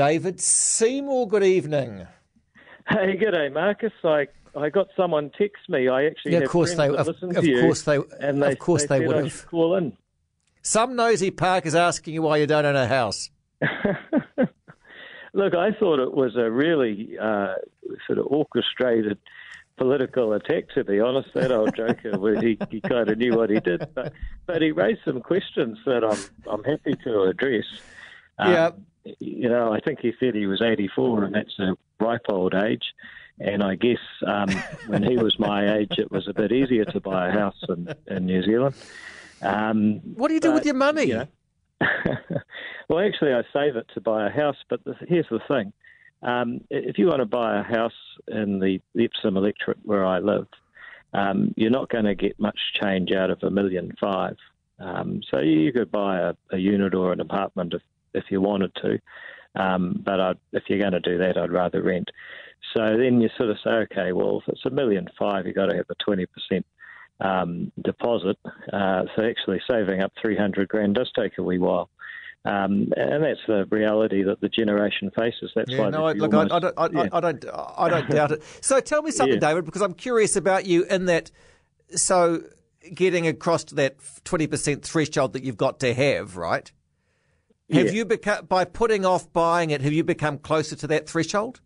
David Seymour, good evening. Hey, good day, Marcus. I I got someone text me. I actually Yeah, of course they, of, of you, course they, and they, of course they, said would have. call in. Some nosy park is asking you why you don't own a house. Look, I thought it was a really uh, sort of orchestrated political attack. To be honest, that old joker, where he, he kind of knew what he did, but but he raised some questions that I'm I'm happy to address. Um, Yeah. You know, I think he said he was 84, and that's a ripe old age. And I guess um, when he was my age, it was a bit easier to buy a house in, in New Zealand. Um, What do you do with your money? you know, well, actually, I save it to buy a house. But the, here's the thing: um, if you want to buy a house in the Epsom electorate where I live, um, you're not going to get much change out of a million five. Um, so you could buy a, a unit or an apartment if, if you wanted to. Um, but I'd, if you're going to do that, I'd rather rent. So then you sort of say, okay, well, if it's a million five, you've got to have a 20% um, deposit. Uh, so actually saving up 300 grand does take a wee while. Um, and that's the reality that the generation faces. That's Yeah, why no, I, look, I, almost- I, don't, I, yeah. I, I don't, I don't doubt it. So tell me something, Yeah. David, because I'm curious about you in that. So getting across to that 20% threshold that you've got to have, right? Have Yeah. you become by putting off buying it? Have you become closer to that threshold?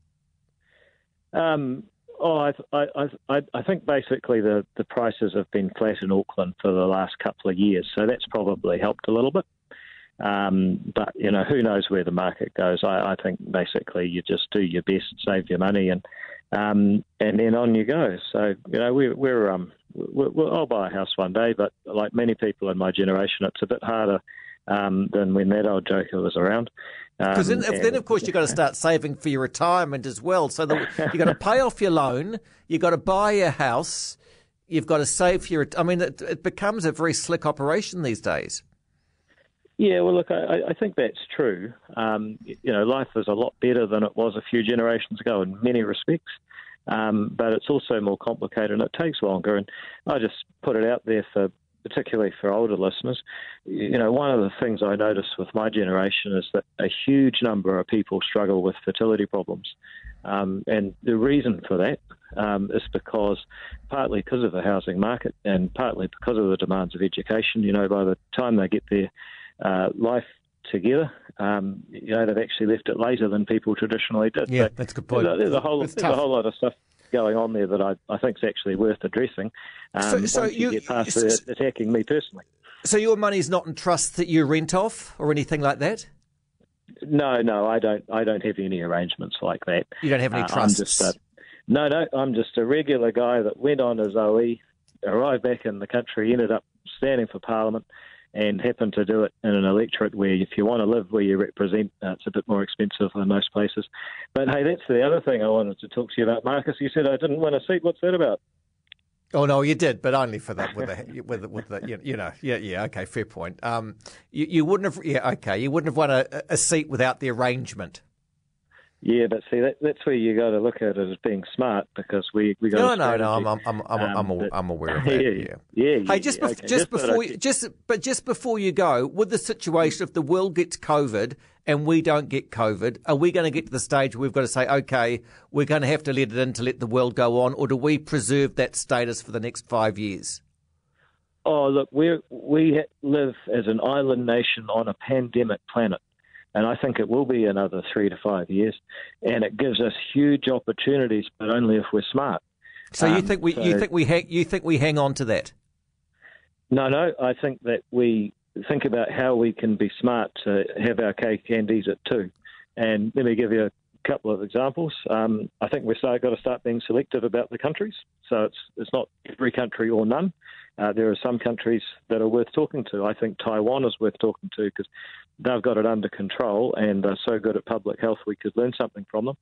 Um, oh, I, I, I, I think basically the, the prices have been flat in Auckland for the last couple of years, so that's probably helped a little bit. Um, but you know, who knows where the market goes? I, I think basically you just do your best, save your money, and um, and then on you go. So you know, we're, we're um, we're, we're, I'll buy a house one day, but like many people in my generation, it's a bit harder um, than when that old joker was around. Because Um, then, then, of course, you've got to start saving for your retirement as well. So the, you've got to pay off your loan, you've got to buy a house, you've got to save for your. I mean, it, it becomes a very slick operation these days. Yeah, well, look, I, I think that's true. Um, you know, life is a lot better than it was a few generations ago in many respects, um, but it's also more complicated and it takes longer. And I just put it out there for, particularly for older listeners. You know, one of the things I notice with my generation is that a huge number of people struggle with fertility problems. Um, and the reason for that um, is because partly because of the housing market and partly because of the demands of education. You know, by the time they get their uh, life together, um, you know, they've actually left it later than people traditionally did. Yeah, So that's a good point. There's, a- there's a whole there's a whole lot of stuff going on there that I, I think is actually worth addressing. Um, So- so once you, you- get past so- the, attacking me personally. So your money's not in trust that you rent off or anything like that. No, no, I don't. I don't have any arrangements like that. You don't have any Uh, I'm trusts. just a, no, no. I'm just a regular guy that went on his OE, arrived back in the country, ended up standing for Parliament, and happen to do it in an electorate where, if you want to live where you represent, uh, it's a bit more expensive than most places. But hey, that's the other thing I wanted to talk to you about, Marcus. You said I didn't win a seat. What's that about? Oh no, you did, but only for the with the with the, with the you know yeah yeah okay fair point. Um, you, you wouldn't have yeah okay you wouldn't have won a, a seat without the arrangement. Yeah, but see, that, that's where you got to look at it as being smart because we we got to. No no no I'm. I'm I'm I'm, Um, I'm, but- I'm aware of that. yeah, Yeah. yeah. Hey, just yeah, bef- okay. just before you, just but just before you go, with the situation, if the world gets COVID and we don't get COVID, are we going to get to the stage where we've got to say, okay, we're going to have to let it in to let the world go on, or do we preserve that status for the next five years? Oh, look, we we live as an island nation on a pandemic planet, and I think it will be another three to five years, and it gives us huge opportunities, but only if we're smart. So you Um, think we you think we hang, you think we hang on to that? No, no, I think that we think about how we can be smart to have our cake and eat it too. And let me give you a couple of examples. Um, I think we've got to start being selective about the countries. So it's it's not every country or none. Uh, there are some countries that are worth talking to. I think Taiwan is worth talking to because they've got it under control and are so good at public health. We could learn something from them.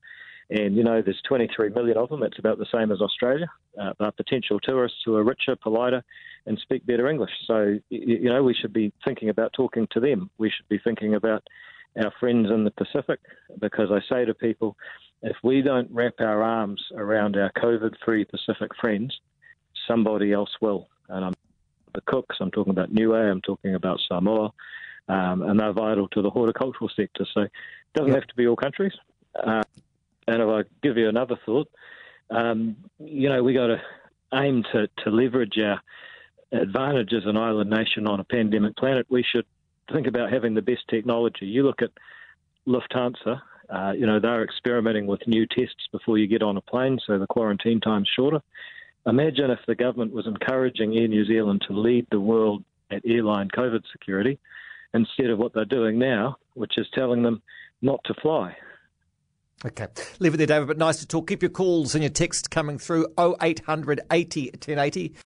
And you know, there's 23 million of them. It's about the same as Australia. Uh, they're potential tourists who are richer, politer, and speak better English. So you know, we should be thinking about talking to them. We should be thinking about our friends in the Pacific because I say to people, if we don't wrap our arms around our COVID-free Pacific friends, somebody else will. And I'm the Cooks. I'm talking about Niue. I'm talking about Samoa. Um, and they're vital to the horticultural sector. So it Doesn't have to be all countries. Uh, and if I give you another thought, um, you know, we got to aim to, to leverage our advantage as an island nation on a pandemic planet. We should think about having the best technology. You look at Lufthansa, uh, you know, they're experimenting with new tests before you get on a plane, so the quarantine time's shorter. Imagine if the government was encouraging Air New Zealand to lead the world at airline COVID security instead of what they're doing now, which is telling them not to fly. Okay. Leave it there, David, but nice to talk. Keep your calls and your texts coming through 0800 80 1080.